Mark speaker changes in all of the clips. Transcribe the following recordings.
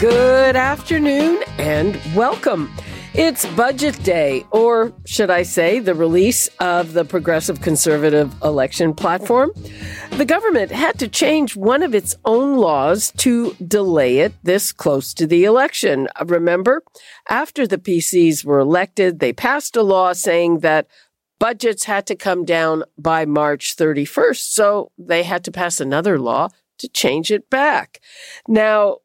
Speaker 1: Good afternoon and welcome. It's budget day, or should I say, the release of the Progressive Conservative election platform. The government had to change one of its own laws to delay it this close to the election. Remember, after the PCs were elected, they passed a law saying that budgets had to come down by March 31st. So they had to pass another law to change it back. Now,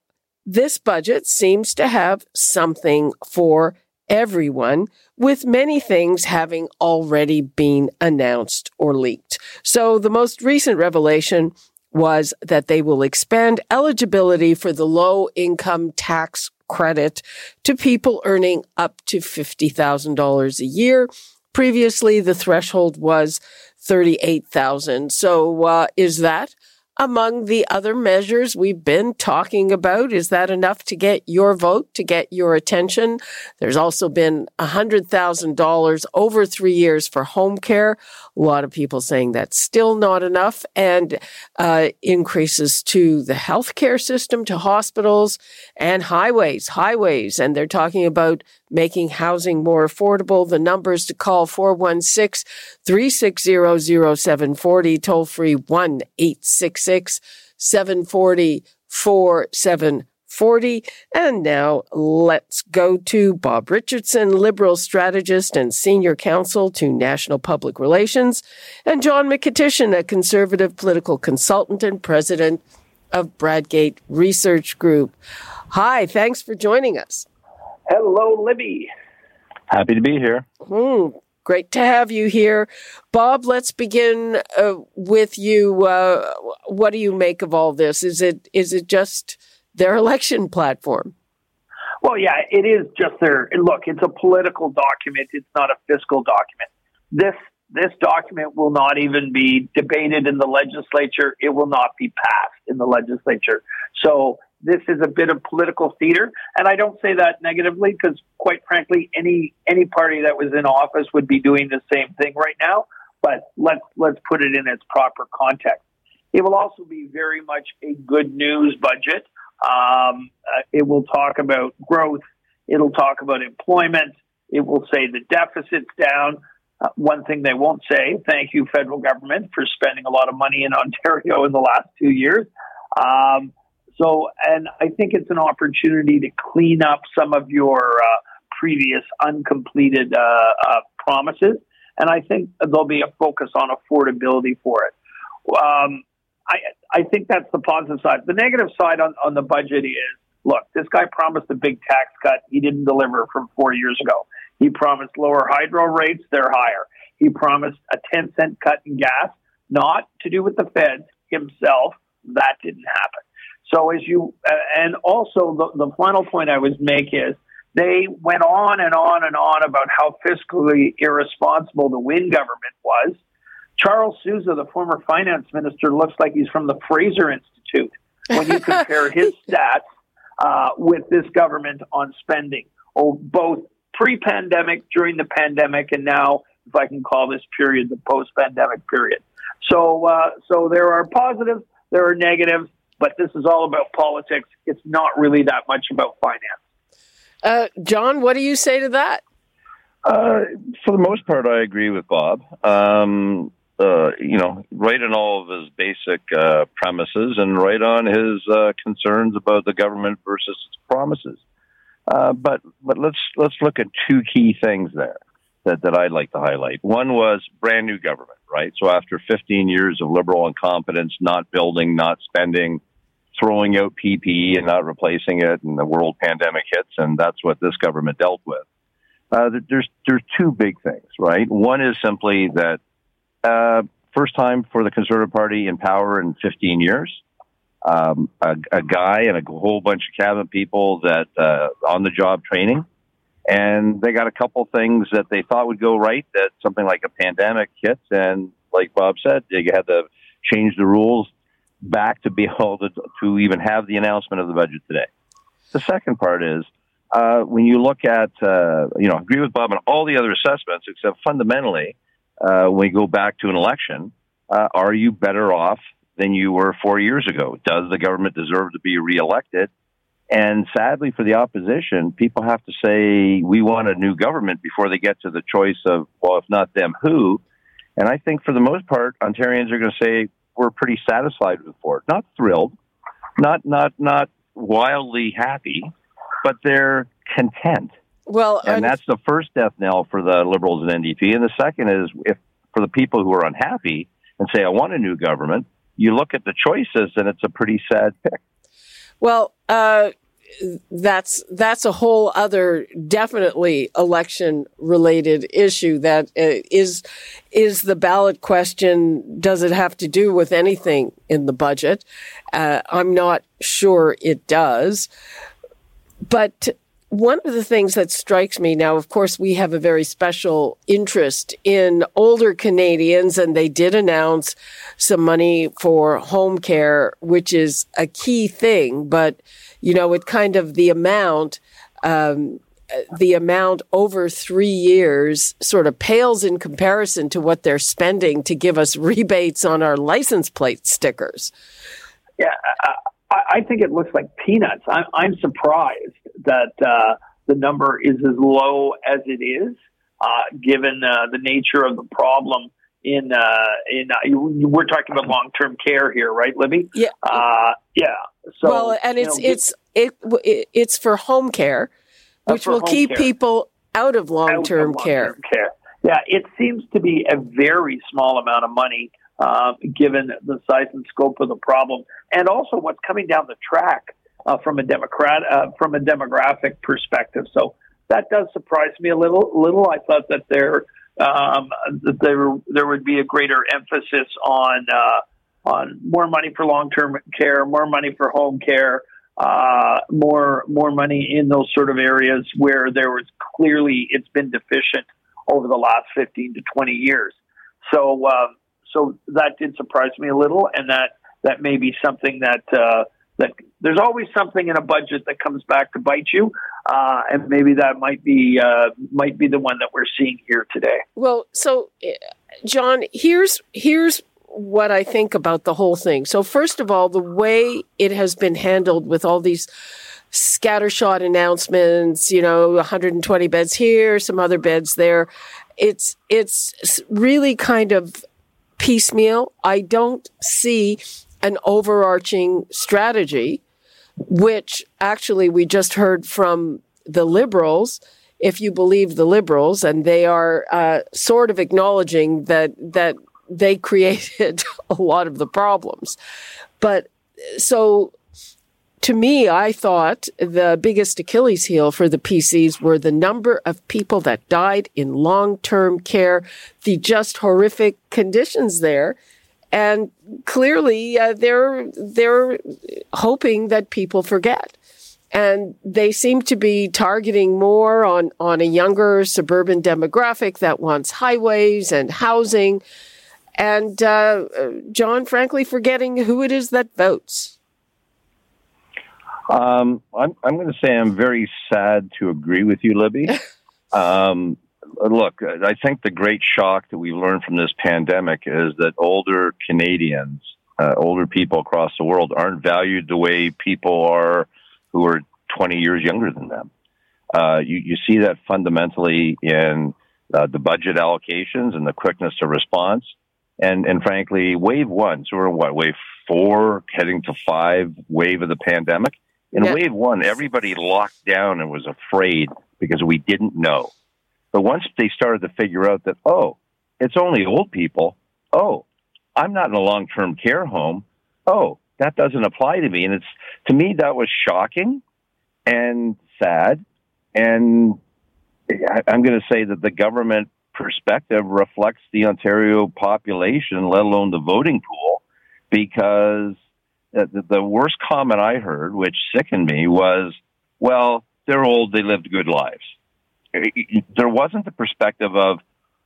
Speaker 1: this budget seems to have something for everyone, with many things having already been announced or leaked. So the most recent revelation was that they will expand eligibility for the low income tax credit to people earning up to $50,000 a year. Previously, the threshold was 38,000. So, uh, is that among the other measures we've been talking about. Is that enough to get your vote, to get your attention? There's also been $100,000 over three years for home care. A lot of people saying that's still not enough and uh, increases to the healthcare system, to hospitals and highways, highways. And they're talking about making housing more affordable. The numbers to call 416 360 0740, toll free 1 866 740 4740. And now let's go to Bob Richardson, Liberal strategist and senior counsel to National Public Relations, and John Mykytyshyn, a conservative political consultant and president of Bradgate Research Group. Hi, thanks for joining us.
Speaker 2: Hello, Libby.
Speaker 3: Happy to be here.
Speaker 1: Mm, great to have you here. Bob, let's begin uh, with you. Uh, what do you make of all this? Is it is it just their election platform?
Speaker 2: Well, yeah, it is just their look. It's a political document. It's not a fiscal document. This this document will not even be debated in the legislature. It will not be passed in the legislature. So this is a bit of political theater, and I don't say that negatively because, quite frankly, any any party that was in office would be doing the same thing right now. But let's let's put it in its proper context. It will also be very much a good news budget. Um, uh, it will talk about growth. It'll talk about employment. It will say the deficit's down. Uh, one thing they won't say, thank you, federal government, for spending a lot of money in Ontario in the last two years. Um, so, and I think it's an opportunity to clean up some of your uh, previous uncompleted uh, uh, promises. And I think there'll be a focus on affordability for it. Um, I, I think that's the positive side. The negative side on, on the budget is look, this guy promised a big tax cut. He didn't deliver from four years ago. He promised lower hydro rates, they're higher. He promised a 10 cent cut in gas, not to do with the feds himself. That didn't happen. So as you, uh, and also the, the final point I would make is they went on and on and on about how fiscally irresponsible the Wynne government was. Charles Sousa, the former finance minister, looks like he's from the Fraser Institute when you compare his stats uh, with this government on spending, oh, both pre-pandemic, during the pandemic, and now, if I can call this period the post-pandemic period. So, uh, so there are positives, there are negatives but this is all about politics. It's not really that much about finance.
Speaker 1: Uh, John, what do you say to that?
Speaker 3: Uh, for the most part, I agree with Bob. Um, uh, you know, right in all of his basic uh, premises, and right on his uh, concerns about the government versus its promises. Uh, but but let's let's look at two key things there that, that I'd like to highlight. One was brand new government, right? So after 15 years of liberal incompetence, not building, not spending, throwing out PPE and not replacing it, and the world pandemic hits, and that's what this government dealt with. Uh, there's there's two big things, right? One is simply that uh, first time for the Conservative Party in power in 15 years. um, a, a, guy and a whole bunch of cabinet people that uh, on the job training, and they got a couple things that they thought would go right. That something like a pandemic hits, and like Bob said, they had to change the rules back to be able to, to even have the announcement of the budget today. The second part is uh, when you look at, uh, you know, agree with Bob on all the other assessments, except fundamentally, uh, when you go back to an election, uh, are you better off than you were four years ago? Does the government deserve to be reelected? And sadly for the opposition, people have to say, we want a new government before they get to the choice of, well, if not them, who? And I think for the most part, Ontarians are going to say, we're pretty satisfied with Ford. Not thrilled, not, not, not wildly happy, but they're content.
Speaker 1: Well,
Speaker 3: and that's the first death knell for the Liberals and NDP. And the second is if for the people who are unhappy and say, I want a new government, you look at the choices and it's a pretty sad pick.
Speaker 1: Well, uh, that's that's a whole other definitely election related issue that uh, is is the ballot question does it have to do with anything in the budget uh, i'm not sure it does but one of the things that strikes me now, of course, we have a very special interest in older Canadians, and they did announce some money for home care, which is a key thing. But, you know, it kind of the amount, um, the amount over three years sort of pales in comparison to what they're spending to give us rebates on our license plate stickers.
Speaker 2: Yeah, I, I think it looks like peanuts. I'm, I'm surprised that uh, the number is as low as it is, uh, given uh, the nature of the problem. In uh, in uh, we're talking about long term care here, right, Libby?
Speaker 1: Yeah,
Speaker 2: uh, yeah. So
Speaker 1: well, and it's know, it's it, it's for home care, which will keep care. people out of long term care.
Speaker 2: care. Yeah, it seems to be a very small amount of money uh, given the size and scope of the problem, and also what's coming down the track uh, from a democrat uh, from a demographic perspective. So that does surprise me a little. Little, I thought that there um, that there there would be a greater emphasis on uh, on more money for long term care, more money for home care, uh, more more money in those sort of areas where there was clearly it's been deficient over the last fifteen to twenty years. So um, so that did surprise me a little, and that that may be something that uh, that there's always something in a budget that comes back to bite you, uh, and maybe that might be uh, might be the one that we're seeing here today.
Speaker 1: Well, so eh, John, here's here's what I think about the whole thing. So first of all, the way it has been handled with all these scattershot announcements, you know, 120 beds here, some other beds there. It's it's really kind of piecemeal. I don't see an overarching strategy, which actually we just heard from the liberals. If you believe the liberals, and they are uh, sort of acknowledging that that they created a lot of the problems, but so to me, I thought the biggest Achilles heel for the PCs were the number of people that died in long-term care, the just horrific conditions there. And clearly, uh, they're, they're hoping that people forget. And they seem to be targeting more on, on a younger suburban demographic that wants highways and housing. And, uh, John, frankly, forgetting who it is that votes.
Speaker 3: Um, I'm, I'm going to say I'm very sad to agree with you, Libby. um, look, I think the great shock that we've learned from this pandemic is that older Canadians, uh, older people across the world, aren't valued the way people are who are 20 years younger than them. Uh, you, you see that fundamentally in uh, the budget allocations and the quickness of response. And, and frankly, wave one, so we're in what, wave four, heading to five wave of the pandemic in yeah. wave one, everybody locked down and was afraid because we didn't know. But once they started to figure out that, oh, it's only old people. Oh, I'm not in a long term care home. Oh, that doesn't apply to me. And it's, to me, that was shocking and sad. And I'm going to say that the government perspective reflects the Ontario population, let alone the voting pool, because the worst comment I heard, which sickened me, was, "Well, they're old; they lived good lives." There wasn't the perspective of,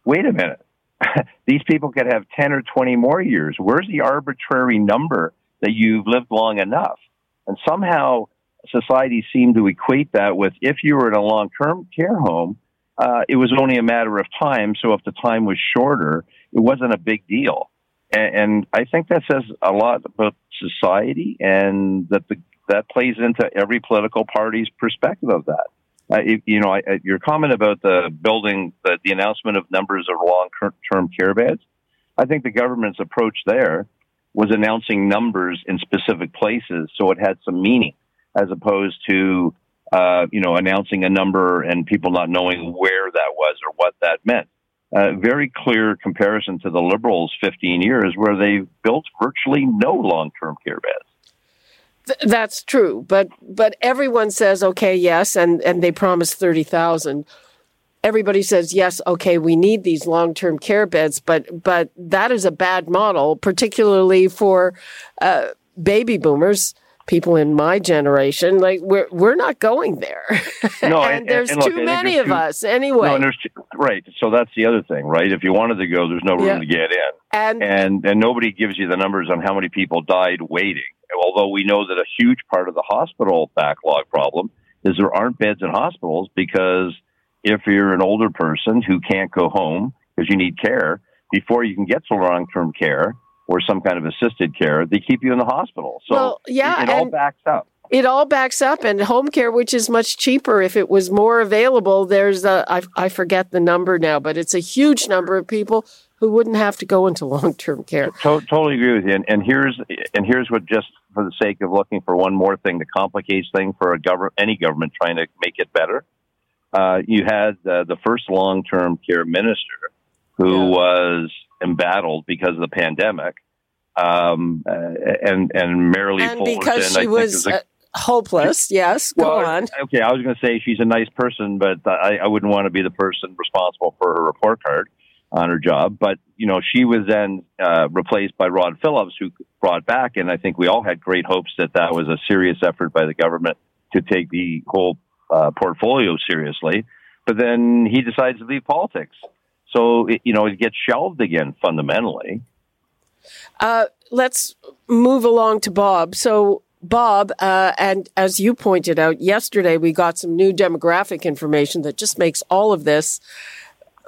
Speaker 3: "Wait a minute, these people could have ten or twenty more years. Where's the arbitrary number that you've lived long enough?" And somehow society seemed to equate that with if you were in a long-term care home, uh, it was only a matter of time. So if the time was shorter, it wasn't a big deal. And, and I think that says a lot about society, and that the, that plays into every political party's perspective of that. Uh, it, you know, I, your comment about the building, the, the announcement of numbers of long-term care beds. I think the government's approach there was announcing numbers in specific places, so it had some meaning, as opposed to uh, you know announcing a number and people not knowing where that was or what that meant uh, very clear comparison to the Liberals' 15 years, where they built virtually no long-term care beds.
Speaker 1: That's true, but but everyone says okay, yes, and and they promise 30,000. Everybody says yes, okay, we need these long-term care beds, but but that is a bad model, particularly for uh, baby boomers people in my generation, like we're we're not going there. No, and, and, there's and, and too look, many of too, us anyway.
Speaker 3: No, there's right. So that's the other thing, right? If you wanted to go, there's no room yeah. to get in, and and and nobody gives you the numbers on how many people died waiting. Although we know that a huge part of the hospital backlog problem is there aren't beds in hospitals because if you're an older person who can't go home because you need care before you can get to long term care or some kind of assisted care, they keep you in the hospital. So well, yeah, it, it all backs up.
Speaker 1: It all backs up, and home care, which is much cheaper, if it was more available, there's a, I, I forget the number now, but it's a huge number of people who wouldn't have to go into long term care.
Speaker 3: To- totally agree with you. And, and here's and here's what just for the sake of looking for one more thing that complicates things for a government, any government trying to make it better. Uh, you had uh, the first long term care minister who yeah. was embattled because of the pandemic. Um, uh, and and Merrilee
Speaker 1: and
Speaker 3: Fullerton,
Speaker 1: because she was, was a, uh, hopeless. Yes, go well, on.
Speaker 3: Okay, I was going to say she's a nice person, but I, I wouldn't want to be the person responsible for her report card on her job. But you know, she was then uh, replaced by Rod Phillips, who brought back, and I think we all had great hopes that that was a serious effort by the government to take the whole uh, portfolio seriously. But then he decides to leave politics. So, it, you know, it gets shelved again fundamentally.
Speaker 1: Uh, let's move along to Bob. So, Bob, uh, and as you pointed out yesterday, we got some new demographic information that just makes all of this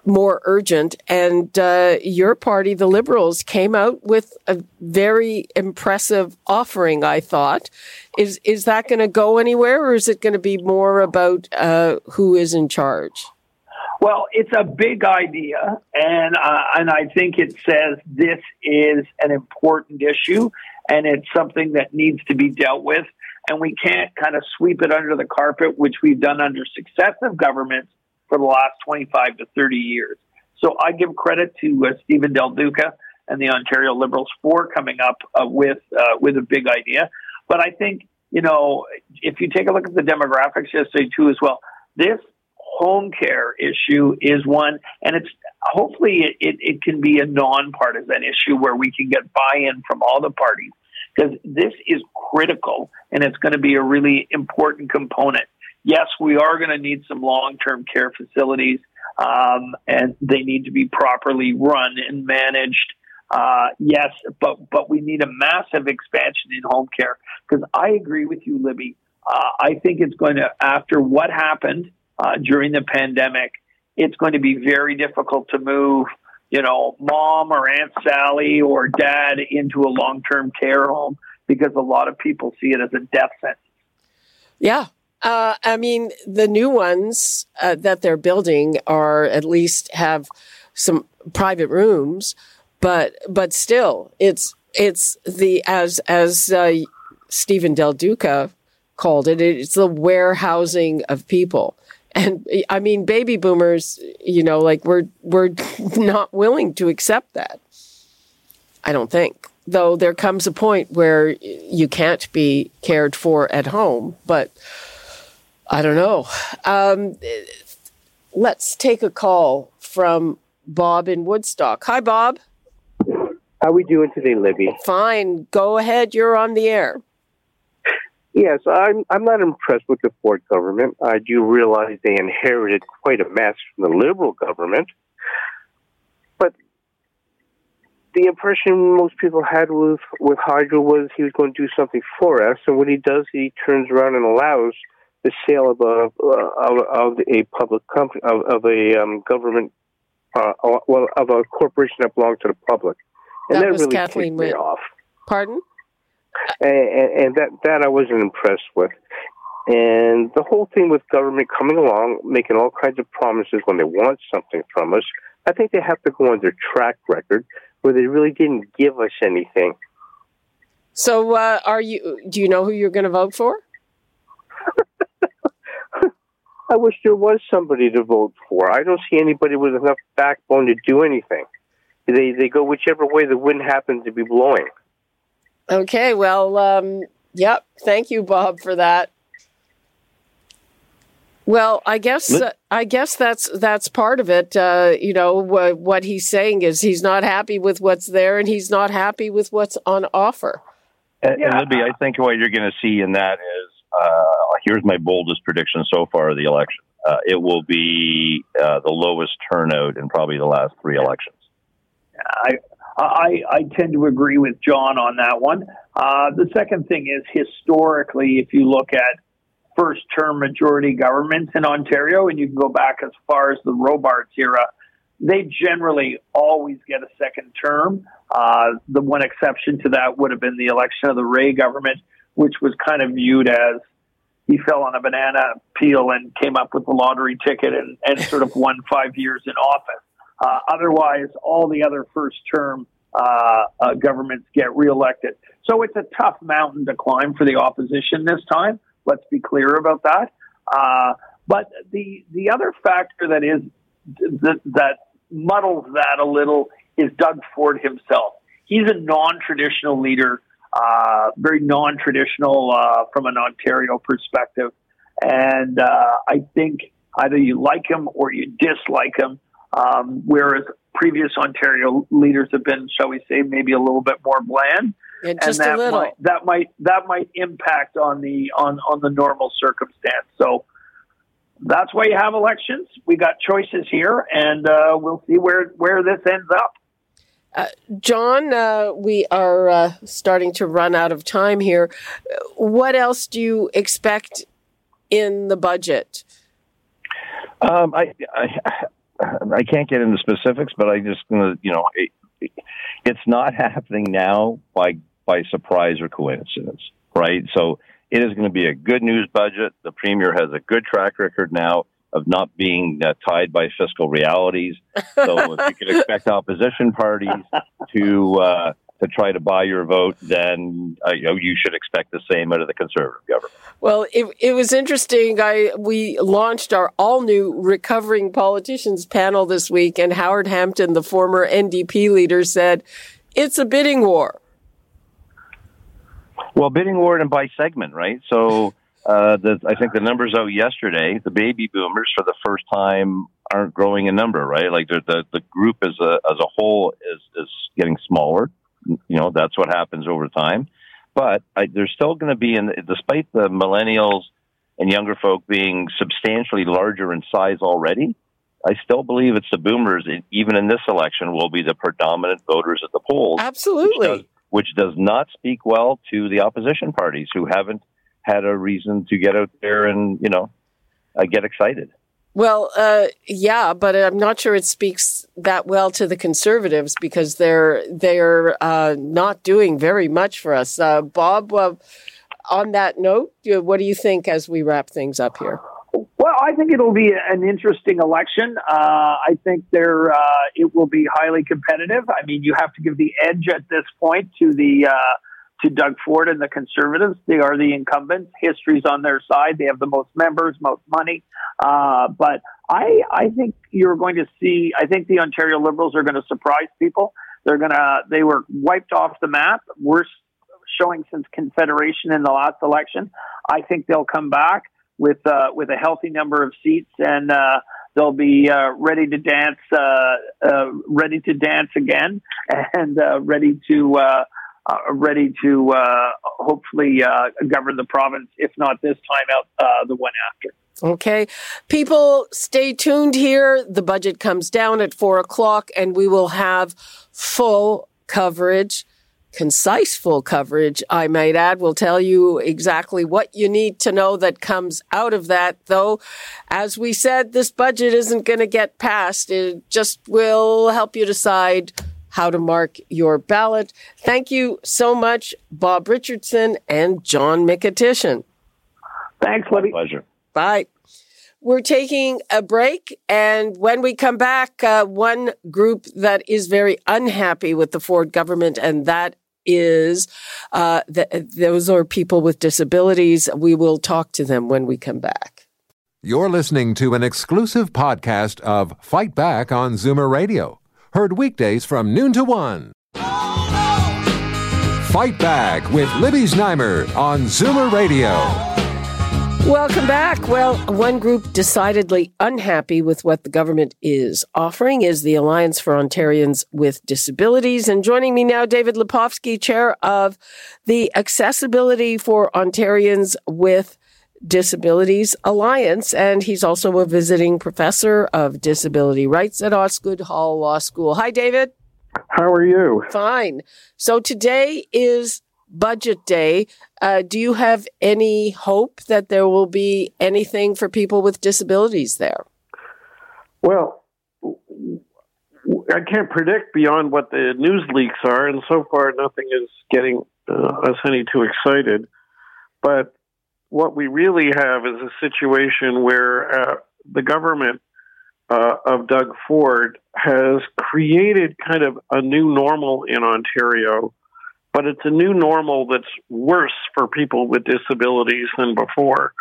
Speaker 1: more urgent. And uh, your party, the Liberals, came out with a very impressive offering. I thought, is is that going to go anywhere, or is it going to be more about uh, who is in charge?
Speaker 2: Well, it's a big idea, and uh, and I think it says this is an important issue, and it's something that needs to be dealt with, and we can't kind of sweep it under the carpet, which we've done under successive governments for the last 25 to 30 years. So I give credit to uh, Stephen Del Duca and the Ontario Liberals for coming up uh, with uh, with a big idea, but I think you know if you take a look at the demographics yesterday too as well, this home care issue is one, and it's hopefully it, it, it can be a nonpartisan issue where we can get buy-in from all the parties because this is critical and it's going to be a really important component. Yes, we are going to need some long-term care facilities, um, and they need to be properly run and managed. Uh, yes, but but we need a massive expansion in home care because I agree with you, Libby. Uh, I think it's going to after what happened uh, during the pandemic, it's going to be very difficult to move, you know, mom or Aunt Sally or dad into a long term care home because a lot of people see it as a death sentence.
Speaker 1: Yeah. Uh, I mean, the new ones uh, that they're building are at least have some private rooms, but but still, it's it's the as as uh, Stephen Del Duca called it, it's the warehousing of people. And I mean, baby boomers, you know, like we're, we're not willing to accept that. I don't think. Though there comes a point where you can't be cared for at home, but I don't know. Um, let's take a call from Bob in Woodstock. Hi, Bob.
Speaker 4: How are we doing today, Libby?
Speaker 1: Fine. Go ahead. You're on the air.
Speaker 4: Yes, I'm. I'm not impressed with the Ford government. I do realize they inherited quite a mess from the Liberal government, but the impression most people had with with Hydro was he was going to do something for us, and what he does, he turns around and allows the sale of a of, of a public company of, of a um, government, uh, well, of a corporation that belongs to the public,
Speaker 1: and that,
Speaker 4: that
Speaker 1: was
Speaker 4: really
Speaker 1: Kathleen Wynne.
Speaker 4: off.
Speaker 1: Pardon?
Speaker 4: And, and that that I wasn't impressed with. And the whole thing with government coming along, making all kinds of promises when they want something from us, I think they have to go on their track record where they really didn't give us anything.
Speaker 1: So, uh, are you? Do you know who you're going to vote for?
Speaker 4: I wish there was somebody to vote for. I don't see anybody with enough backbone to do anything. They they go whichever way the wind happens to be blowing.
Speaker 1: Okay. Well, um, yep. Thank you, Bob, for that. Well, I guess uh, I guess that's that's part of it. Uh, you know wh- what he's saying is he's not happy with what's there, and he's not happy with what's on offer.
Speaker 3: And,
Speaker 2: Yeah.
Speaker 3: and Libby, I think what you're going to see in that is uh, here's my boldest prediction so far of the election. Uh, it will be uh, the lowest turnout in probably the last three elections.
Speaker 2: I, I, I tend to agree with John on that one. Uh, the second thing is historically, if you look at first term majority governments in Ontario, and you can go back as far as the Robarts era, they generally always get a second term. Uh, the one exception to that would have been the election of the Rae government, which was kind of viewed as he fell on a banana peel and came up with the lottery ticket and, and sort of won five years in office. Uh, otherwise, all the other first term uh, uh, governments get reelected. So it's a tough mountain to climb for the opposition this time. Let's be clear about that. Uh, but the the other factor that is that, that muddles that a little is Doug Ford himself. He's a non-traditional leader, uh, very non-traditional uh, from an Ontario perspective, and uh, I think either you like him or you dislike him. Um, whereas previous Ontario leaders have been, shall we say, maybe a little bit more bland,
Speaker 1: Yeah,
Speaker 2: and
Speaker 1: just
Speaker 2: that
Speaker 1: a little.
Speaker 2: might that might that might impact on the on on the normal circumstance. So that's why you have elections. We got choices here, and uh, we'll see where where this ends up.
Speaker 1: John, uh, we are uh, starting to run out of time here. What else do you expect in the budget?
Speaker 3: Um, I, I I can't get into specifics, but I just gonna you know it, it's not happening now by by surprise or coincidence, right? So it is going to be a good news budget. The premier has a good track record now of not being uh, tied by fiscal realities. So if you could expect opposition parties to uh, to try to buy your vote, then uh, you, know, you should expect the same out of the conservative government.
Speaker 1: Well, it, it was interesting. I we launched our all new recovering politicians panel this week, and Howard Hampton, the former NDP leader, said it's a bidding war.
Speaker 3: Well, bidding war and by segment, right? So uh, the, I think the numbers out yesterday, the baby boomers for the first time aren't growing in number, right? Like the the, the group as a as a whole is is getting smaller. You know, that's what happens over time. But I, there's still going to be, in, despite the millennials and younger folk being substantially larger in size already, I still believe it's the boomers, even in this election, will be the predominant voters at the polls
Speaker 1: Absolutely.
Speaker 3: which does not speak well to the opposition parties who haven't had a reason to get out there and you know uh, get excited.
Speaker 1: Well, uh, yeah, but I'm not sure it speaks that well to the conservatives because they're they're uh, not doing very much for us. Uh, Bob, on that note, what do you think as we wrap things up here?
Speaker 2: Well, I think it'll be an interesting election. Uh, I think there uh, it will be highly competitive. I mean, you have to give the edge at this point to the uh, to Doug Ford and the Conservatives. They are the incumbents. History's on their side. They have the most members, most money. Uh, but I I think you're going to see. I think the Ontario Liberals are going to surprise people. They're gonna. They were wiped off the map. Worst showing since Confederation in the last election. I think they'll come back with uh, with a healthy number of seats, and uh, they'll be uh, ready to dance, uh, uh, ready to dance again, and uh, ready to uh, ready to uh, hopefully uh, govern the province, if not this time out, uh, the one after.
Speaker 1: Okay. People, stay tuned here. The budget comes down at four o'clock and we will have full coverage concise full coverage, I might add, will tell you exactly what you need to know that comes out of that. Though, as we said, this budget isn't going to get passed. It just will help you decide how to mark your ballot. Thank you so much, Bob Richardson and John Mykytyshyn.
Speaker 2: Thanks, Libby.
Speaker 3: Pleasure.
Speaker 1: Bye. We're taking a break. And when we come back, uh, one group that is very unhappy with the Ford government, and that is uh, th- those are people with disabilities. We will talk to them when we come back.
Speaker 5: You're listening to an exclusive podcast of Fight Back on Zoomer Radio, heard weekdays from noon to one. Fight Back with Libby Znaimer on Zoomer Radio.
Speaker 1: Welcome back. Well, one group decidedly unhappy with what the government is offering is the Alliance for Ontarians with Disabilities. And joining me now, David Lepofsky, chair of the Accessibility for Ontarians with Disabilities Alliance. And he's also a visiting professor of disability rights at Osgoode Hall Law School. Hi, David.
Speaker 6: How are you?
Speaker 1: Fine. So today is budget day. Uh, do you have any hope that there will be anything for people with disabilities there?
Speaker 6: Well, I can't predict beyond what the news leaks are, and so far nothing is getting uh, us any too excited. But what we really have is a situation where uh, the government uh, of Doug Ford has created kind of a new normal in Ontario but it's a new normal that's worse for people with disabilities than before.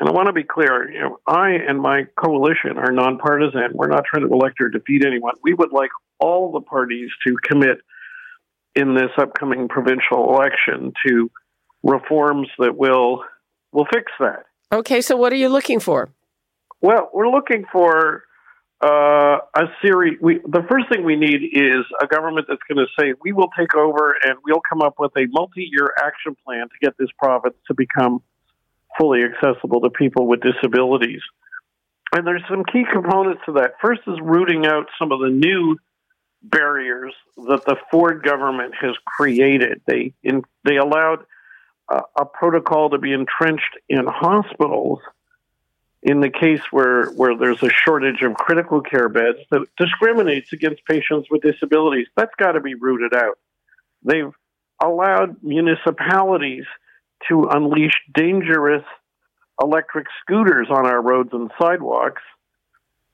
Speaker 6: And I want to be clear, you know, I and my coalition are nonpartisan. We're not trying to elect or defeat anyone. We would like all the parties to commit in this upcoming provincial election to reforms that will will fix that.
Speaker 1: Okay, so what are you looking for?
Speaker 6: Well, we're looking for uh, a series. We, the first thing we need is a government that's going to say we will take over and we'll come up with a multi-year action plan to get this province to become fully accessible to people with disabilities. And there's some key components to that. First is rooting out some of the new barriers that the Ford government has created. They in, they allowed a protocol to be entrenched in hospitals in the case where, where there's a shortage of critical care beds that discriminates against patients with disabilities. That's got to be rooted out. They've allowed municipalities to unleash dangerous electric scooters on our roads and sidewalks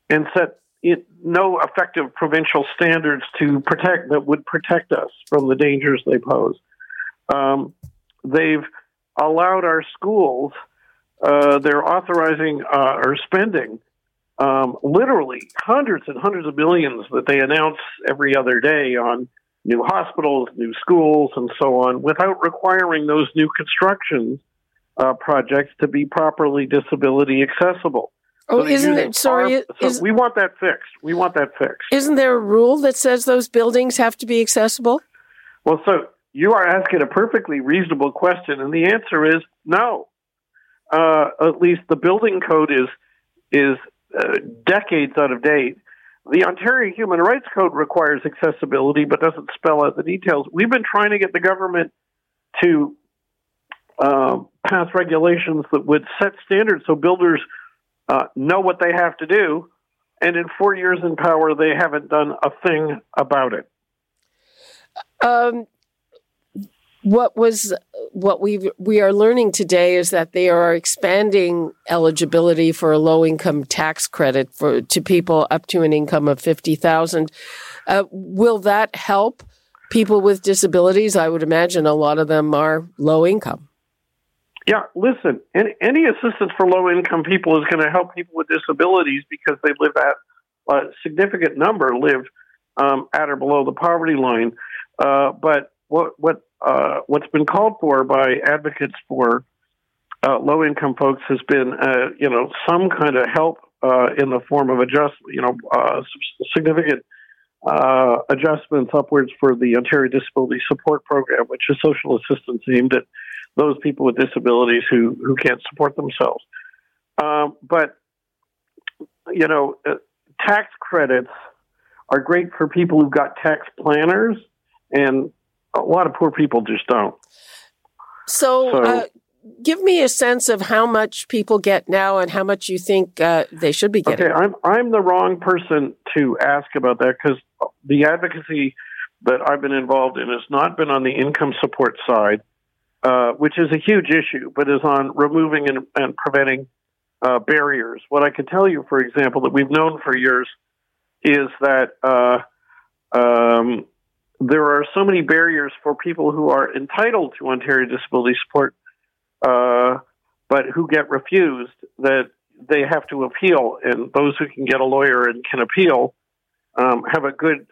Speaker 6: and set it, no effective provincial standards to protect that would protect us from the dangers they pose. Um, they've allowed our schools uh, they're authorizing uh, or spending um, literally hundreds and hundreds of millions that they announce every other day on new hospitals, new schools, and so on, without requiring those new construction uh, projects to be properly disability accessible.
Speaker 1: Oh, so isn't it? Sorry,
Speaker 6: our, so is, we want that fixed. We want that fixed.
Speaker 1: Isn't there a rule that says those buildings have to be accessible?
Speaker 6: Well, so you are asking a perfectly reasonable question, and the answer is no uh, at least the building code is is uh, decades out of date. The Ontario Human Rights Code requires accessibility, but doesn't spell out the details. We've been trying to get the government to uh, pass regulations that would set standards so builders uh, know what they have to do. And in four years in power, they haven't done a thing about it.
Speaker 1: Um, what was what we we are learning today is that they are expanding eligibility for a low income tax credit for to people up to an income of fifty thousand. Uh, will that help people with disabilities? I would imagine a lot of them are low income.
Speaker 6: Yeah, listen, any, any assistance for low income people is going to help people with disabilities because they live at a significant number live um, at or below the poverty line. Uh, but what what uh, what's been called for by advocates for uh, low income folks has been uh, you know some kind of help uh, in the form of adjust, you know, uh, significant adjustments upwards for the Ontario Disability Support Program, which is social assistance aimed at those people with disabilities who who can't support themselves. Um, but you know, tax credits are great for people who've got tax planners, and a lot of poor people just don't.
Speaker 1: So, so uh, give me a sense of how much people get now and how much you think uh, they should be getting.
Speaker 6: Okay, I'm I'm the wrong person to ask about that because the advocacy that I've been involved in has not been on the income support side, uh, which is a huge issue, but is on removing and, and preventing uh, barriers. What I can tell you, for example, that we've known for years is that uh, um, there are so many barriers for people who are entitled to Ontario disability support, uh, but who get refused that they have to appeal. And those who can get a lawyer and can appeal um, have a good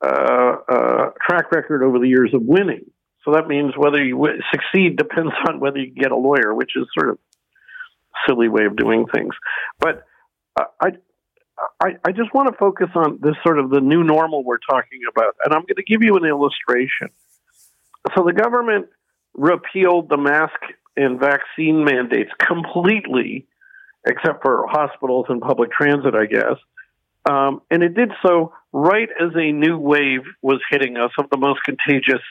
Speaker 6: uh, uh, track record over the years of winning. So that means whether you w- succeed depends on whether you get a lawyer, which is sort of silly way of doing things. But uh, I, I, I just want to focus on this sort of the new normal we're talking about, and I'm going to give you an illustration. So the government repealed the mask and vaccine mandates completely, except for hospitals and public transit, I guess. Um, and it did so right as a new wave was hitting us of the most contagious,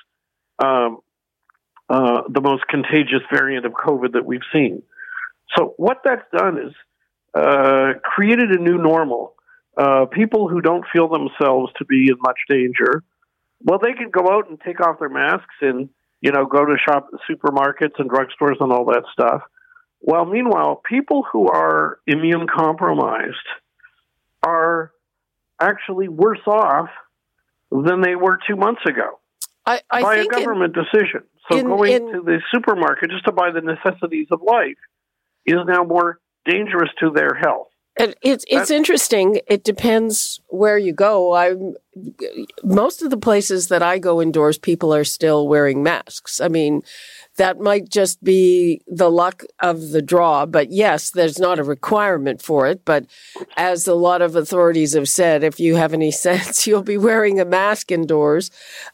Speaker 6: um, uh, the most contagious variant of COVID that we've seen. So what that's done is uh, created a new normal. Uh, people who don't feel themselves to be in much danger, well, they can go out and take off their masks and you know go to shop supermarkets and drugstores and all that stuff. Well, meanwhile, people who are immune compromised are actually worse off than they were two months ago
Speaker 1: I, I
Speaker 6: by a government in, decision. So in, going in, to the supermarket just to buy the necessities of life is now more dangerous to their health.
Speaker 1: It, it's it's interesting. It depends where you go. I most of the places that I go indoors, people are still wearing masks. I mean, that might just be the luck of the draw. But yes, there's not a requirement for it. But as a lot of authorities have said, if you have any sense, you'll be wearing a mask indoors.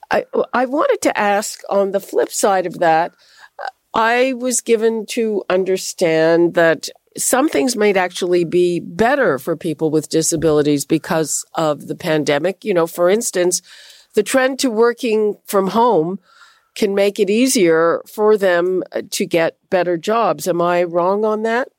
Speaker 1: I I wanted to ask on the flip side of that. I was given to understand that some things might actually be better for people with disabilities because of the pandemic. You know, for instance, the trend to working from home can make it easier for them to get better jobs. Am I wrong on that?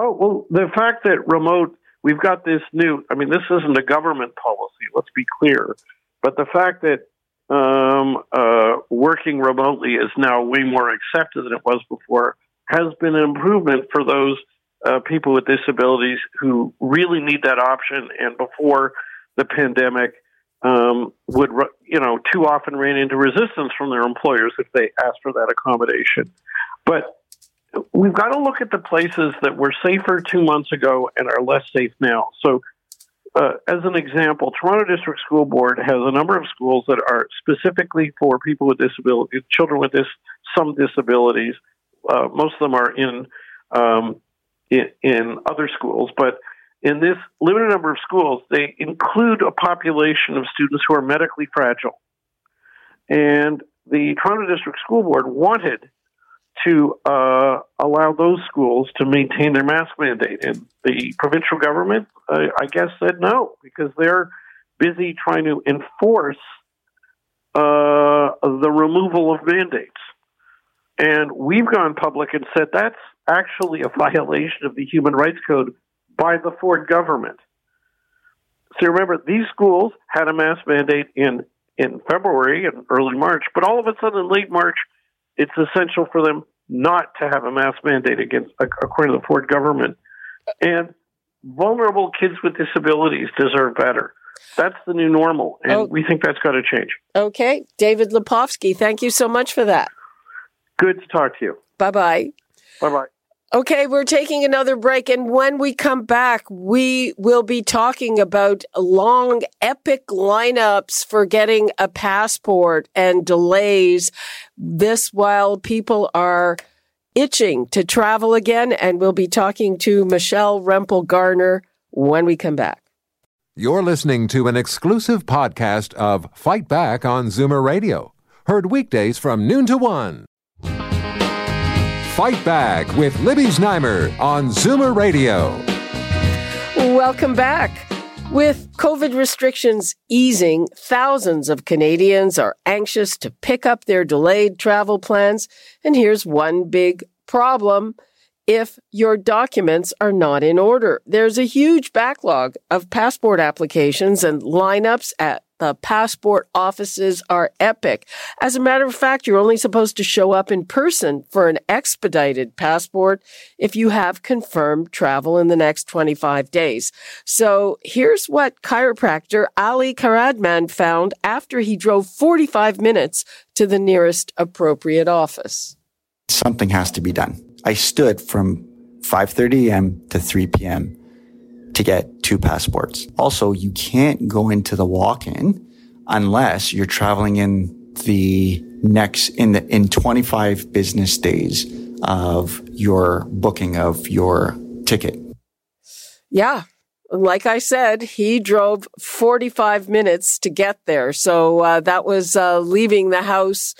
Speaker 6: Oh, well, the fact that remote, we've got this new, I mean, this isn't a government policy, let's be clear, but the fact that um, uh, working remotely is now way more accepted than it was before has been an improvement for those uh, people with disabilities who really need that option. And before the pandemic, um, would you know too often ran into resistance from their employers if they asked for that accommodation. But we've got to look at the places that were safer two months ago and are less safe now. So. Uh, as an example, Toronto District School Board has a number of schools that are specifically for people with disabilities, children with this, some disabilities. Uh, most of them are in um, in, in other schools, but in this limited number of schools, they include a population of students who are medically fragile. And the Toronto District School Board wanted to uh, allow those schools to maintain their mask mandate. And the provincial government, uh, I guess, said no, because they're busy trying to enforce uh, the removal of mandates. And we've gone public and said that's actually a violation of the Human Rights Code by the Ford government. So remember, these schools had a mask mandate in, in February and early March, but all of a sudden in late March, it's essential for them not to have a mask mandate against, according to the Ford government. And vulnerable kids with disabilities deserve better. That's the new normal, and oh. we think that's got to change.
Speaker 1: Okay. David Lepofsky, thank you so much for that.
Speaker 6: Good to talk to you.
Speaker 1: Bye bye.
Speaker 6: Bye bye.
Speaker 1: Okay, we're taking another break. And when we come back, we will be talking about long, epic lineups for getting a passport and delays. This while people are itching to travel again, and we'll be talking to Michelle Rempel Garner when we come back.
Speaker 5: You're listening to an exclusive podcast of Fight Back on Zoomer Radio, heard weekdays from noon to one. Fight Back with Libby Znaimer on Zoomer Radio.
Speaker 1: Welcome back. With COVID restrictions easing, thousands of Canadians are anxious to pick up their delayed travel plans. And here's one big problem if your documents are not in order. There's a huge backlog of passport applications and lineups at the passport offices are epic. As a matter of fact, you're only supposed to show up in person for an expedited passport if you have confirmed travel in the next 25 days. So here's what chiropractor Ali Karadman found after he drove 45 minutes to the nearest appropriate office.
Speaker 7: Something has to be done. I stood from 5:30 a.m. to 3 p.m. to get two passports. Also, you can't go into the walk-in unless you're traveling in the next in the in 25 business days of your booking of your ticket.
Speaker 1: Yeah. Like I said, he drove 45 minutes to get there. So uh, that was uh, leaving the house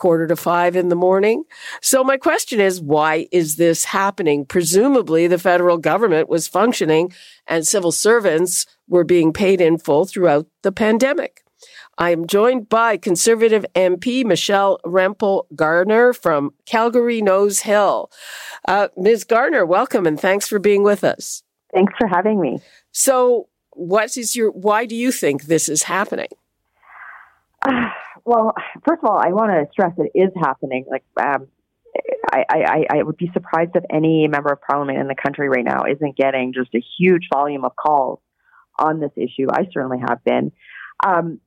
Speaker 1: quarter to five in the morning. So my question is, why is this happening? Presumably the federal government was functioning and civil servants were being paid in full throughout the pandemic. I am joined by Conservative MP Michelle Rempel Garner from Calgary Nose Hill. Uh, Ms. Garner, welcome and thanks for being with us.
Speaker 8: Thanks for having me.
Speaker 1: So, what is your? Why do you think this is happening?
Speaker 8: Uh, well, first of all, I want to stress it is happening. Like, um, I, I, I would be surprised if any member of parliament in the country right now isn't getting just a huge volume of calls on this issue. I certainly have been. Um,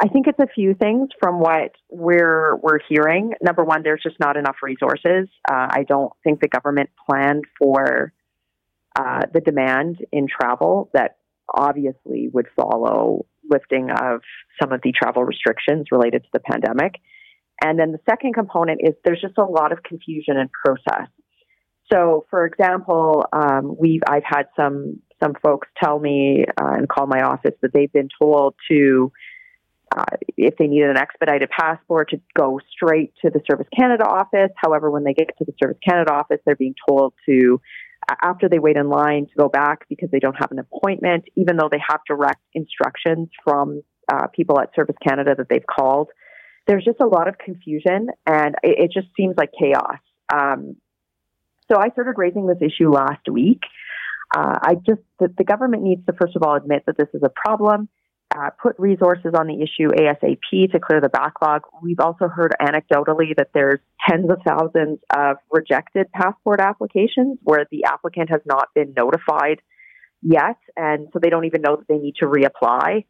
Speaker 8: I think it's a few things from what we're we're hearing. Number one, there's just not enough resources. Uh, I don't think the government planned for uh, the demand in travel that obviously would follow lifting of some of the travel restrictions related to the pandemic. And then the second component is there's just a lot of confusion and process. So, for example, um, we've I've had some some folks tell me uh, and call my office that they've been told to, uh, if they needed an expedited passport, to go straight to the Service Canada office. However, when they get to the Service Canada office, they're being told to after they wait in line to go back because they don't have an appointment, even though they have direct instructions from uh, people at Service Canada that they've called. There's just a lot of confusion and it, it just seems like chaos. Um, so I started raising this issue last week. Uh, I just, the, the government needs to, first of all, admit that this is a problem uh, put resources on the issue ASAP to clear the backlog. We've also heard anecdotally that there's tens of thousands of rejected passport applications where the applicant has not been notified yet, and so they don't even know that they need to reapply.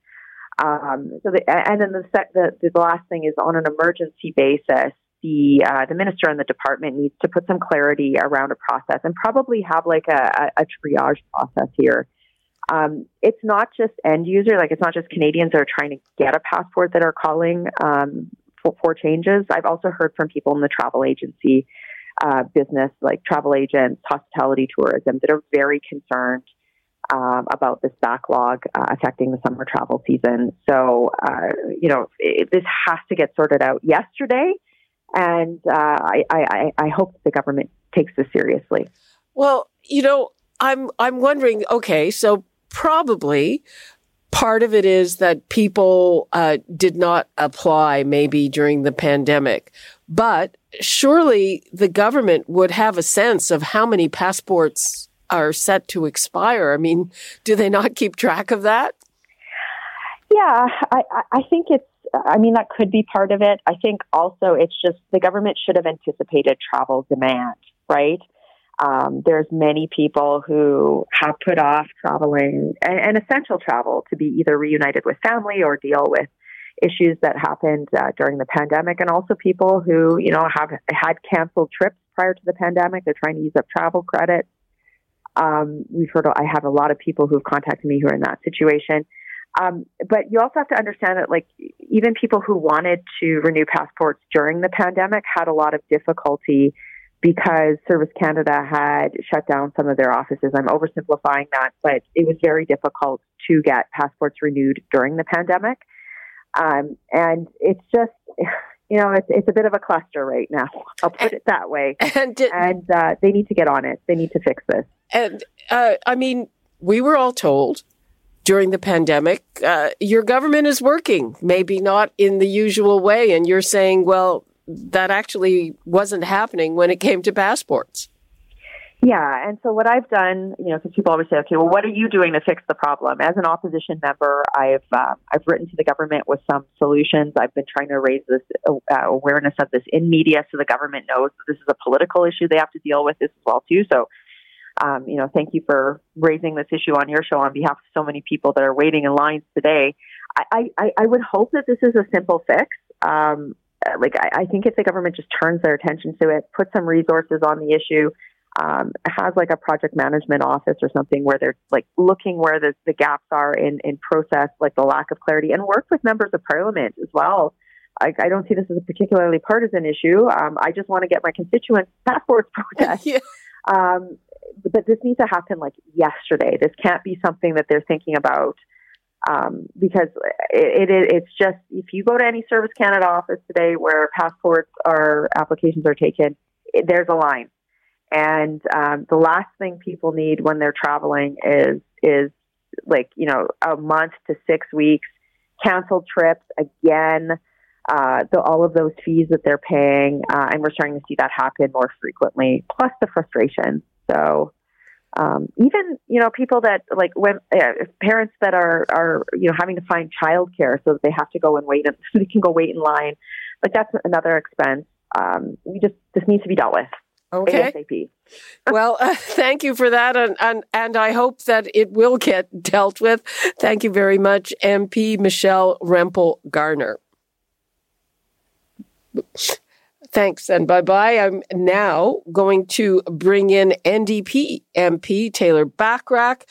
Speaker 8: Um, so, the, and then the, the the last thing is on an emergency basis. The uh, the minister and the department needs to put some clarity around a process and probably have like a, a, a triage process here um, it's not just end user, like it's not just Canadians that are trying to get a passport that are calling um, for, for, changes. I've also heard from people in the travel agency uh, business, like travel agents, hospitality tourism, that are very concerned um, about this backlog uh, affecting the summer travel season. So, uh, you know, it, this has to get sorted out yesterday, and uh, I, I, I hope the government takes this seriously.
Speaker 1: Well, you know, I'm I'm wondering. Okay, so probably part of it is that people uh, did not apply maybe during the pandemic. But surely the government would have a sense of how many passports are set to expire. I mean, do they not keep track of that?
Speaker 8: Yeah, I, I think it's, I mean, that could be part of it. I think also it's just the government should have anticipated travel demand, right? Um, there's many people who have put off traveling and, and, essential travel to be either reunited with family or deal with issues that happened uh, during the pandemic, and also people who you know have had canceled trips prior to the pandemic. They're trying to use up travel credits. Um, we've heard. I have a lot of people who've contacted me who are in that situation. Um, but you also have to understand that, like, even people who wanted to renew passports during the pandemic had a lot of difficulty because Service Canada had shut down some of their offices. I'm oversimplifying that, but it was very difficult to get passports renewed during the pandemic. Um, and it's just, you know, it's, it's a bit of a cluster right now. I'll put it that way.
Speaker 1: And, did,
Speaker 8: and uh, they need to get on it. They need to fix this.
Speaker 1: And uh, I mean, we were all told during the pandemic, uh, your government is working, maybe not in the usual way. And you're saying, well, that actually wasn't happening when it came to passports.
Speaker 8: Yeah, and so what I've done, you know, because people always say, okay, well, what are you doing to fix the problem? As an opposition member, I've uh, I've written to the government with some solutions. I've been trying to raise this uh, awareness of this in media, so the government knows that this is a political issue they have to deal with this as well too. So, um, you know, thank you for raising this issue on your show on behalf of so many people that are waiting in lines today. I I, I would hope that this is a simple fix. Um, like I, I think if the government just turns their attention to it, put some resources on the issue um, has like a project management office or something where they're like looking where the, the gaps are in, in process, like the lack of clarity, and work with members of parliament as well. I, I don't see this as a particularly partisan issue. Um, I just want to get my constituents passports protest. yeah. um, but this needs to happen like yesterday. This can't be something that they're thinking about um, because it, it, it's just if you go to any Service Canada office today where passports or applications are taken, it, there's a line and um, the last thing people need when they're traveling is is like you know a month to six weeks, canceled trips again, uh, the, all of those fees that they're paying, uh, and we're starting to see that happen more frequently. Plus the frustration. So um, even you know people that like when uh, parents that are are you know having to find childcare so that they have to go and wait and so they can go wait in line, like that's another expense. Um, we just this needs to be dealt with.
Speaker 1: Okay. ASAP. well, uh, thank you for that, and, and and I hope that it will get dealt with. Thank you very much, MP Michelle Rempel Garner. Thanks and bye bye. I'm now going to bring in NDP MP Taylor Bachrach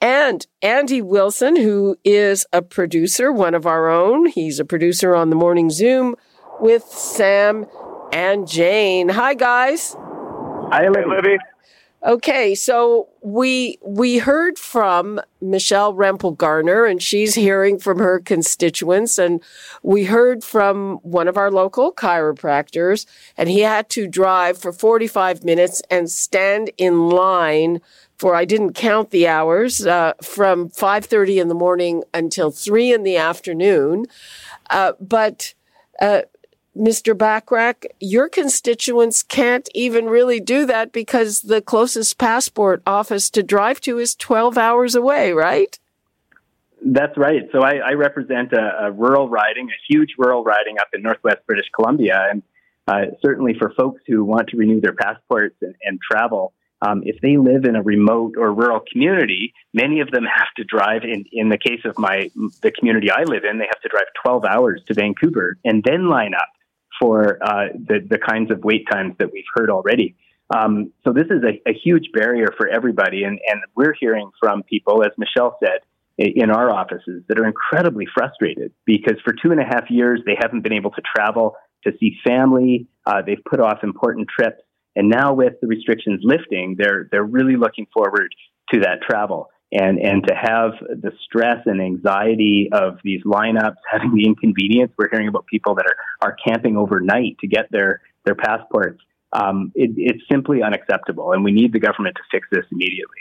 Speaker 1: and Andy Wilson, who is a producer, one of our own. He's a producer on the Morning Zoom with Sam and Jane. Hi, guys.
Speaker 9: Hi, Libby.
Speaker 1: Okay, so we we heard from Michelle Rempel Garner, and she's hearing from her constituents, and we heard from one of our local chiropractors, and he had to drive for 45 minutes and stand in line for I didn't count the hours uh, from 5:30 in the morning until three in the afternoon, uh, but. Uh, Mr. Bachrach, your constituents can't even really do that because the closest passport office to drive to is 12 hours away, right?
Speaker 9: That's right. So I, I represent a, a, rural riding, a huge rural riding up in northwest British Columbia. And uh, certainly for folks who want to renew their passports and, and travel, um, if they live in a remote or rural community, many of them have to drive. In, in the case of my the community I live in, they have to drive 12 hours to Vancouver and then line up for uh, the, the kinds of wait times that we've heard already. Um, so this is a, a, huge barrier for everybody, and, and we're hearing from people, as Michelle said, in our offices that are incredibly frustrated because for two and a half years they haven't been able to travel to see family. Uh, they've put off important trips, and now with the restrictions lifting, they're they're really looking forward to that travel and and to have the stress and anxiety of these lineups, having the inconvenience. We're hearing about people that are are camping overnight to get their their passports. Um, it, it's simply unacceptable, and we need the government to fix this immediately.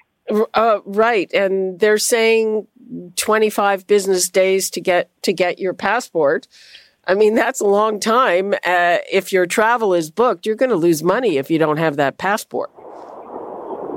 Speaker 1: Uh, right, and they're saying 25 business days to get to get your passport. I mean, that's a long time. Uh, if your travel is booked, you're going to lose money if you don't have that passport.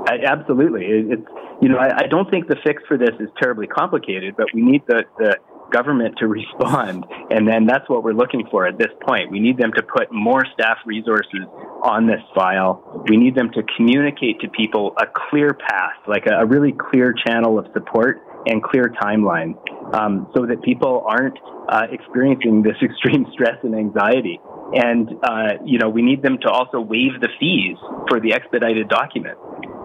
Speaker 9: absolutely, it's you know, I, I don't think the fix for this is terribly complicated, but we need the, the government to respond. And then that's what we're looking for at this point. We need them to put more staff resources on this file. We need them to communicate to people a clear path, like a, a really clear channel of support and clear timeline, um, so that people aren't uh, experiencing this extreme stress and anxiety. And, uh, you know, we need them to also waive the fees for the expedited document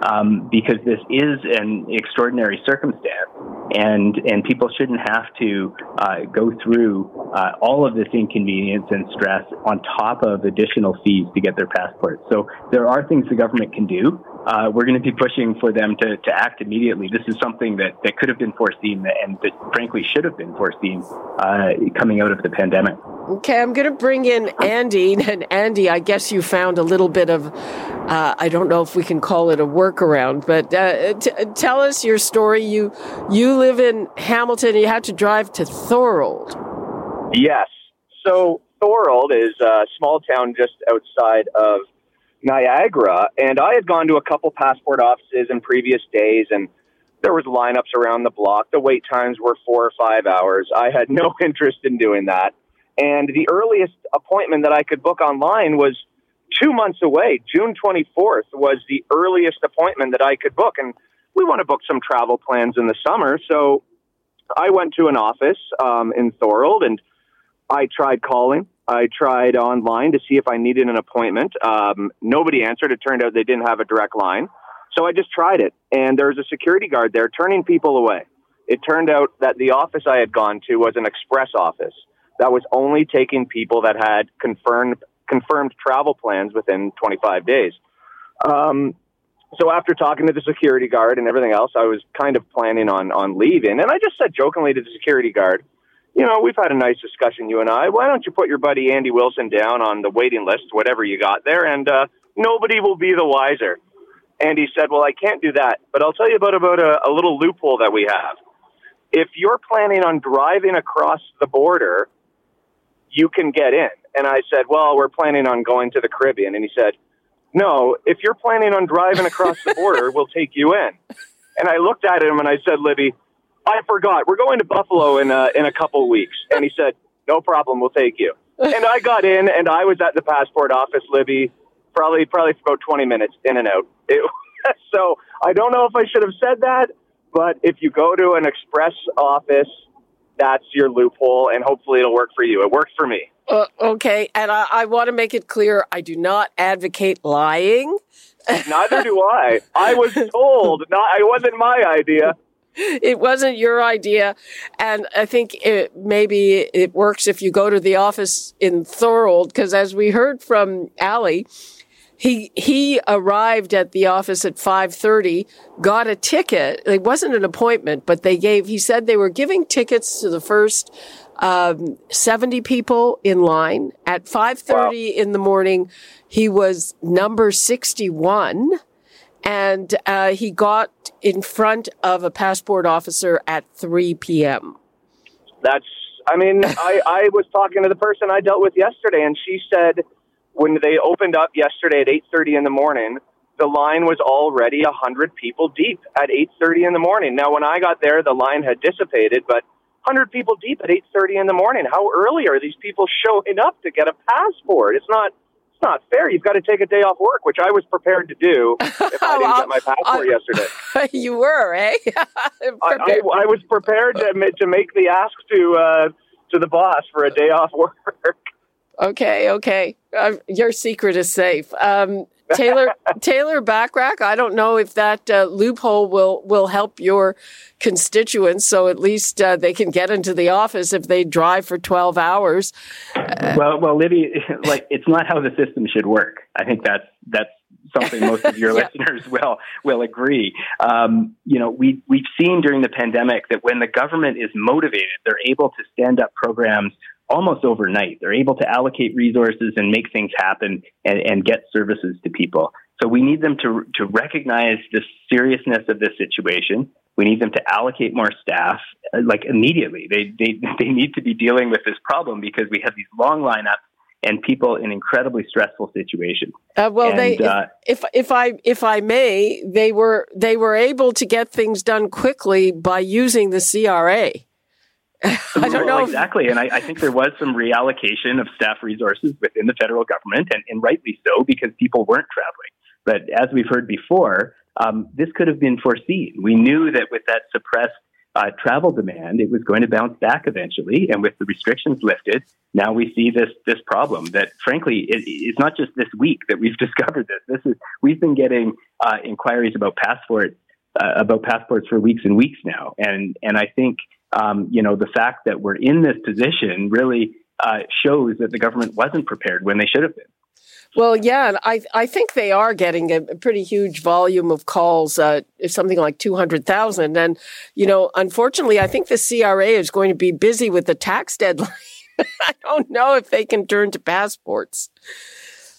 Speaker 9: um, because this is an extraordinary circumstance. and and people shouldn't have to uh, go through uh, all of this inconvenience and stress on top of additional fees to get their passports. So there are things the government can do. Uh, we're going to be pushing for them to, to act immediately. This is something that, that could have been foreseen and that frankly should have been foreseen uh, coming out of the pandemic.
Speaker 1: Okay, I'm going to bring in Andy. And Andy, I guess you found a little bit of, uh, I don't know if we can call it a workaround, but uh, t- tell us your story. You you live in Hamilton. You had to drive to Thorold.
Speaker 10: Yes. So Thorold is a small town just outside of Niagara, and I had gone to a couple passport offices in previous days, and there was lineups around the block. The wait times were four or five hours. I had no interest in doing that, and the earliest appointment that I could book online was two months away. June 24th was the earliest appointment that I could book, and we want to book some travel plans in the summer, so I went to an office um, in Thorold, and I tried calling. I tried online to see if I needed an appointment. Um, nobody answered. It turned out they didn't have a direct line. So I just tried it. And there was a security guard there turning people away. It turned out that the office I had gone to was an express office that was only taking people that had confirmed confirmed travel plans within 25 days. Um, so after talking to the security guard and everything else, I was kind of planning on on leaving. And I just said jokingly to the security guard, you know, we've had a nice discussion, you and I. Why don't you put your buddy Andy Wilson down on the waiting list, whatever you got there, and uh, nobody will be the wiser. And he said, well, I can't do that, but I'll tell you about about a, a little loophole that we have. If you're planning on driving across the border, you can get in. And I said, well, we're planning on going to the Caribbean. And he said, no, if you're planning on driving across the border, we'll take you in. And I looked at him and I said, Libby, I forgot. We're going to Buffalo in a, in a couple weeks. And he said, no problem. We'll take you. And I got in and I was at the passport office, Libby, probably, probably for about 20 minutes in and out. It, so I don't know if I should have said that, but if you go to an express office, that's your loophole and hopefully it'll work for you. It worked for me.
Speaker 1: Uh, okay. And I, I want to make it clear I do not advocate lying.
Speaker 10: Neither do I. I was told, not, it wasn't my idea
Speaker 1: it wasn't your idea. And I think it, maybe it works if you go to the office in Thorold, because as we heard from Ali, he he arrived at the office at 5:30 got a ticket it wasn't an appointment but they gave he said they were giving tickets to the first um, 70 people in line at 5:30 wow. in the morning he was number 61 and uh, he got in front of a passport officer at 3 p.m.
Speaker 10: That's, I mean, I, I was talking to the person I dealt with yesterday, and she said when they opened up yesterday at 8.30 in the morning, the line was already 100 people deep at 8.30 in the morning. Now, when I got there, the line had dissipated, but 100 people deep at 8.30 in the morning. How early are these people showing up to get a passport? It's not it's not fair. You've got to take a day off work, which I was prepared to do if I didn't get my passport yesterday.
Speaker 1: you were, eh? I,
Speaker 10: I, I, was prepared to, to make the ask to uh, to the boss for a day off work.
Speaker 1: Okay, okay. Uh, your secret is safe. Um, Taylor Taylor Bachrach. I don't know if that uh, loophole will will help your constituents, so at least uh, they can get into the office if they drive for twelve hours.
Speaker 9: Uh, well, well, Libby, like it's not how the system should work. I think that's that's something most of your yeah. listeners will will agree. Um, you know, we we've seen during the pandemic that when the government is motivated, they're able to stand up programs almost overnight. They're able to allocate resources and make things happen and, and get services to people. So we need them to, to recognize the seriousness of this situation. We need them to allocate more staff, uh, like immediately. They, they, they need to be dealing with this problem because we have these long lineups and people in incredibly stressful situations.
Speaker 1: Uh, well, and, they, uh, if, if I if I may, they were they were able to get things done quickly by using the CRA.
Speaker 9: I don't know exactly, and I, I, think there was some reallocation of staff resources within the federal government, and, and rightly so because people weren't traveling. But as we've heard before, um, this could have been foreseen. We knew that with that suppressed uh, travel demand, it was going to bounce back eventually, and with the restrictions lifted, now we see this this problem. That frankly, it, it's not just this week that we've discovered this. This is we've been getting uh, inquiries about passports uh, about passports for weeks and weeks now, and and I think um, you know the fact that we're in this position really uh, shows that the government wasn't prepared when they should have been.
Speaker 1: Well, yeah, and I I think they are getting a pretty huge volume of calls, uh, something like two hundred thousand, and you know, unfortunately, I think the CRA is going to be busy with the tax deadline. I don't know if they can turn to passports.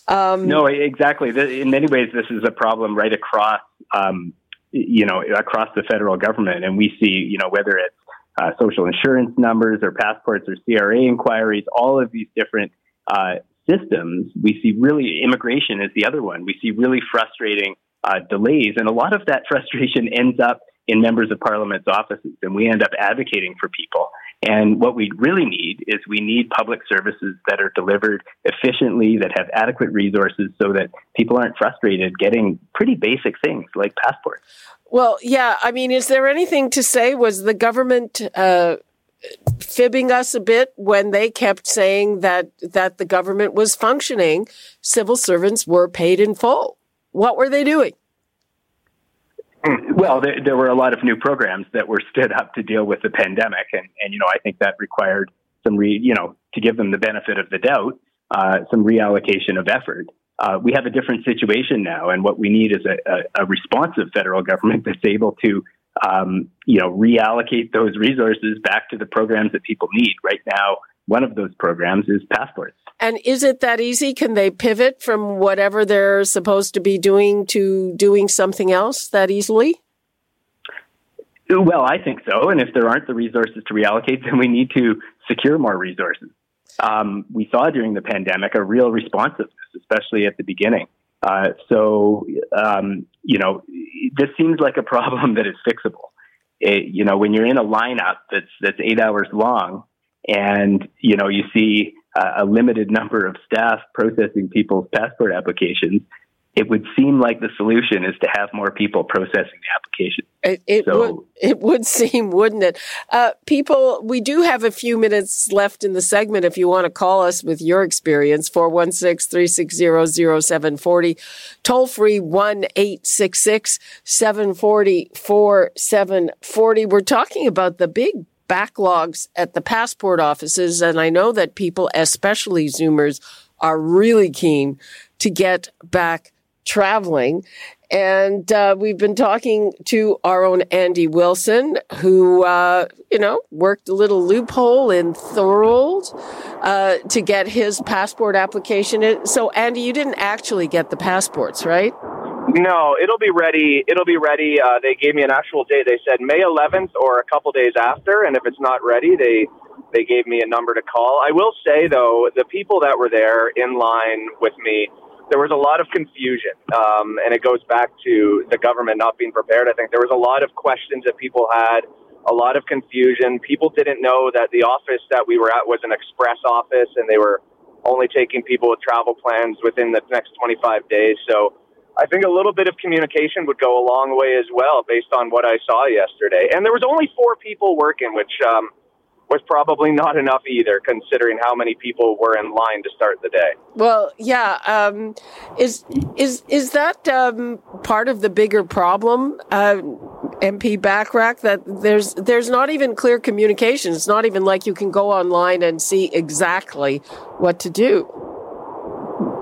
Speaker 9: Um, no, exactly. In many ways, this is a problem right across, um, you know, across the federal government, and we see, you know, whether it's uh, social insurance numbers or passports or CRA inquiries, all of these different uh, systems, we see really immigration is the other one. We see really frustrating uh, delays, and a lot of that frustration ends up in members of parliament's offices, and we end up advocating for people. And what we really need is we need public services that are delivered efficiently, that have adequate resources so that people aren't frustrated getting pretty basic things like passports.
Speaker 1: Well, yeah. I mean, is there anything to say? Was the government uh, fibbing us a bit when they kept saying that that the government was functioning? Civil servants were paid in full. What were they doing?
Speaker 9: Well, there, there, were a lot of new programs that were stood up to deal with the pandemic, and, and you know I think that required some re, you know to give them the benefit of the doubt, uh, some reallocation of effort. Uh, we have a different situation now, and what we need is a, a, a responsive federal government that's able to um, you know reallocate those resources back to the programs that people need. Right now, one of those programs is passports.
Speaker 1: And is it that easy? Can they pivot from whatever they're supposed to be doing to doing something else that easily?
Speaker 9: Well, I think so. And if there aren't the resources to reallocate, then we need to secure more resources. Um, we saw during the pandemic a real responsiveness, especially at the beginning. Uh, so, um, you know, this seems like a problem that is fixable. It, you know, when you're in a lineup that's that's eight hours long, and you know you see a limited number of staff processing people's passport applications, it would seem like the solution is to have more people processing the application.
Speaker 1: It, it so, would it would seem, wouldn't it? Uh, people, we do have a few minutes left in the segment. If you want to call us with your experience, 416-360-0740, toll free one eight six six seven forty four seven forty. We're talking about the big backlogs at the passport offices. And I know that people, especially Zoomers, are really keen to get back traveling. And uh, we've been talking to our own Andy Wilson, who, uh, you know, worked a little loophole in Thorold uh, to get his passport application. So, Andy, you didn't actually get the passports, right?
Speaker 10: No, it'll be ready. It'll be ready. Uh, they gave me an actual date. They said May 11th or a couple days after, and if it's not ready, they they gave me a number to call. I will say though, the people that were there in line with me, there was a lot of confusion, um, and it goes back to the government not being prepared. I think there was a lot of questions that people had, a lot of confusion. People didn't know that the office that we were at was an express office, and they were only taking people with travel plans within the next 25 days. So I think a little bit of communication would go a long way as well, based on what I saw yesterday. And there was only four people working, which um, was probably not enough either, considering how many people were in line to start the day.
Speaker 1: Well, yeah, um, is is is that um, part of the bigger problem, uh, MP Bachrach? That there's there's not even clear communication. It's not even like you can go online and see exactly what to do.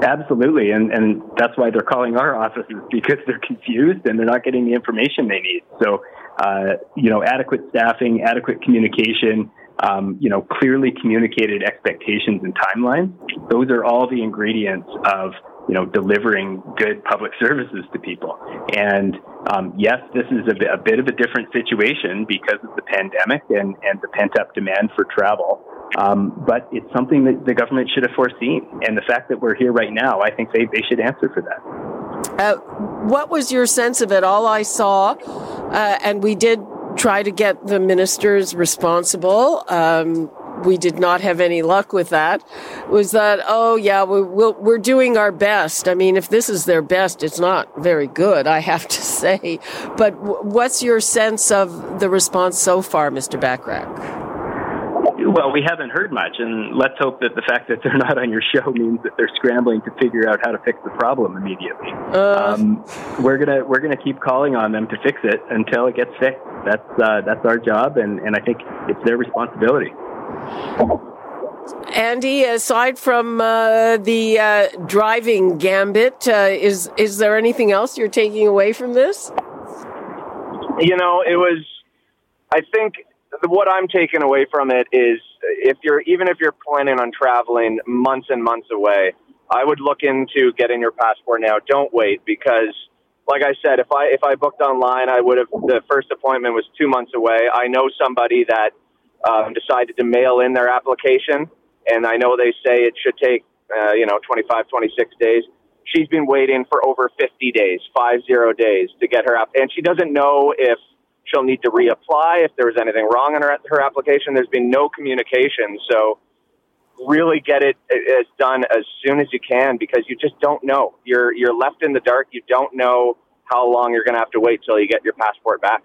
Speaker 9: Absolutely, and and that's why they're calling our offices because they're confused and they're not getting the information they need. So, uh, you know, adequate staffing, adequate communication, um, you know, clearly communicated expectations and timelines. Those are all the ingredients of you know delivering good public services to people. And um, yes, this is a bit, a bit of a different situation because of the pandemic and and the pent up demand for travel. Um, but it's something that the government should have foreseen. And the fact that we're here right now, I think they, they should answer for that.
Speaker 1: Uh, what was your sense of it? All I saw, uh, and we did try to get the ministers responsible. Um, we did not have any luck with that. Was that, oh, yeah, we, we're doing our best. I mean, if this is their best, it's not very good, I have to say. But w- what's your sense of the response so far, Mr. Bachrach?
Speaker 9: Well, we haven't heard much, and let's hope that the fact that they're not on your show means that they're scrambling to figure out how to fix the problem immediately. Uh, um, we're gonna we're gonna keep calling on them to fix it until it gets fixed. That's uh, that's our job, and, and I think it's their responsibility.
Speaker 1: Andy, aside from uh, the uh, driving gambit, uh, is is there anything else you're taking away from this?
Speaker 10: You know, it was. I think what I'm taking away from it is if you're even if you're planning on traveling months and months away, I would look into getting your passport now. Don't wait because like I said, if I if I booked online, I would have the first appointment was 2 months away. I know somebody that um, decided to mail in their application and I know they say it should take uh, you know 25 26 days. She's been waiting for over 50 days, 50 days to get her app and she doesn't know if She'll need to reapply if there was anything wrong in her, her application. There's been no communication. So really get it as done as soon as you can because you just don't know. You're, you're left in the dark. You don't know how long you're going to have to wait till you get your passport back.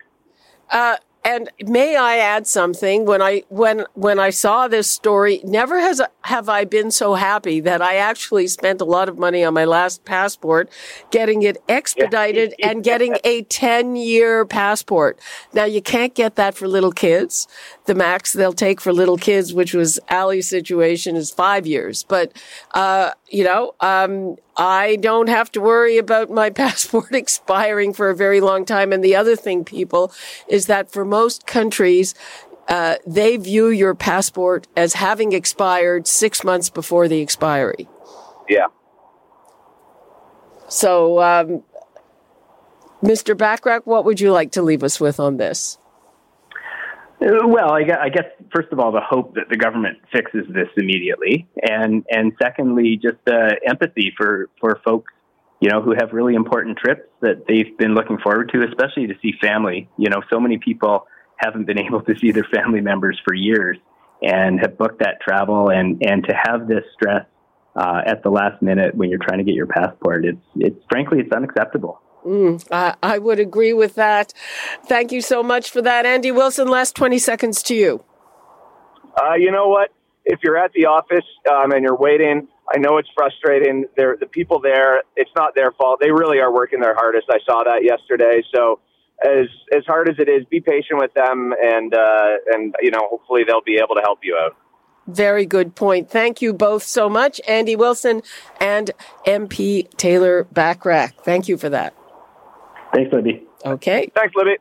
Speaker 1: Uh, and may I add something? When I when when I saw this story, never has have I been so happy that I actually spent a lot of money on my last passport, getting it expedited and getting a ten year passport. Now you can't get that for little kids. The max they'll take for little kids, which was Ali's situation, is five years. But uh, you know, um, I don't have to worry about my passport expiring for a very long time. And the other thing, people, is that for most countries, uh, they view your passport as having expired six months before the expiry.
Speaker 10: Yeah.
Speaker 1: So, um, Mr. Bachrach, what would you like to leave us with on this?
Speaker 9: Uh, well, I guess, first of all, the hope that the government fixes this immediately, and and secondly, just empathy for for folks, you know, who have really important trips that they've been looking forward to, especially to see family. You know, so many people haven't been able to see their family members for years, and have booked that travel, and and to have this stress uh, at the last minute when you're trying to get your passport, it's it's frankly it's unacceptable.
Speaker 1: Mm, I, I would agree with that. Thank you so much for that. Andy Wilson, last 20 seconds to you.
Speaker 10: Uh, you know what? If you're at the office um, and you're waiting, I know it's frustrating. They're, the people there, it's not their fault. They really are working their hardest. I saw that yesterday. So, as as hard as it is, be patient with them, and uh, and you know, hopefully they'll be able to help you out.
Speaker 1: Very good point. Thank you both so much, Andy Wilson and MP Taylor Bachrach. Thank you for that.
Speaker 9: Thanks, Libby.
Speaker 1: Okay.
Speaker 10: Thanks, Libby.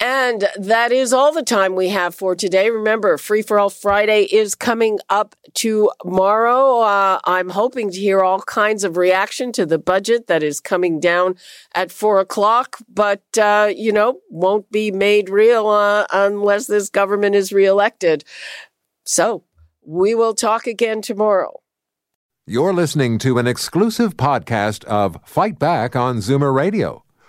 Speaker 1: And that is all the time we have for today. Remember, Free for All Friday is coming up tomorrow. Uh, I'm hoping to hear all kinds of reaction to the budget that is coming down at four o'clock, but, uh, you know, won't be made real uh, unless this government is reelected. So we will talk again tomorrow.
Speaker 5: You're listening to an exclusive podcast of Fight Back on Zoomer Radio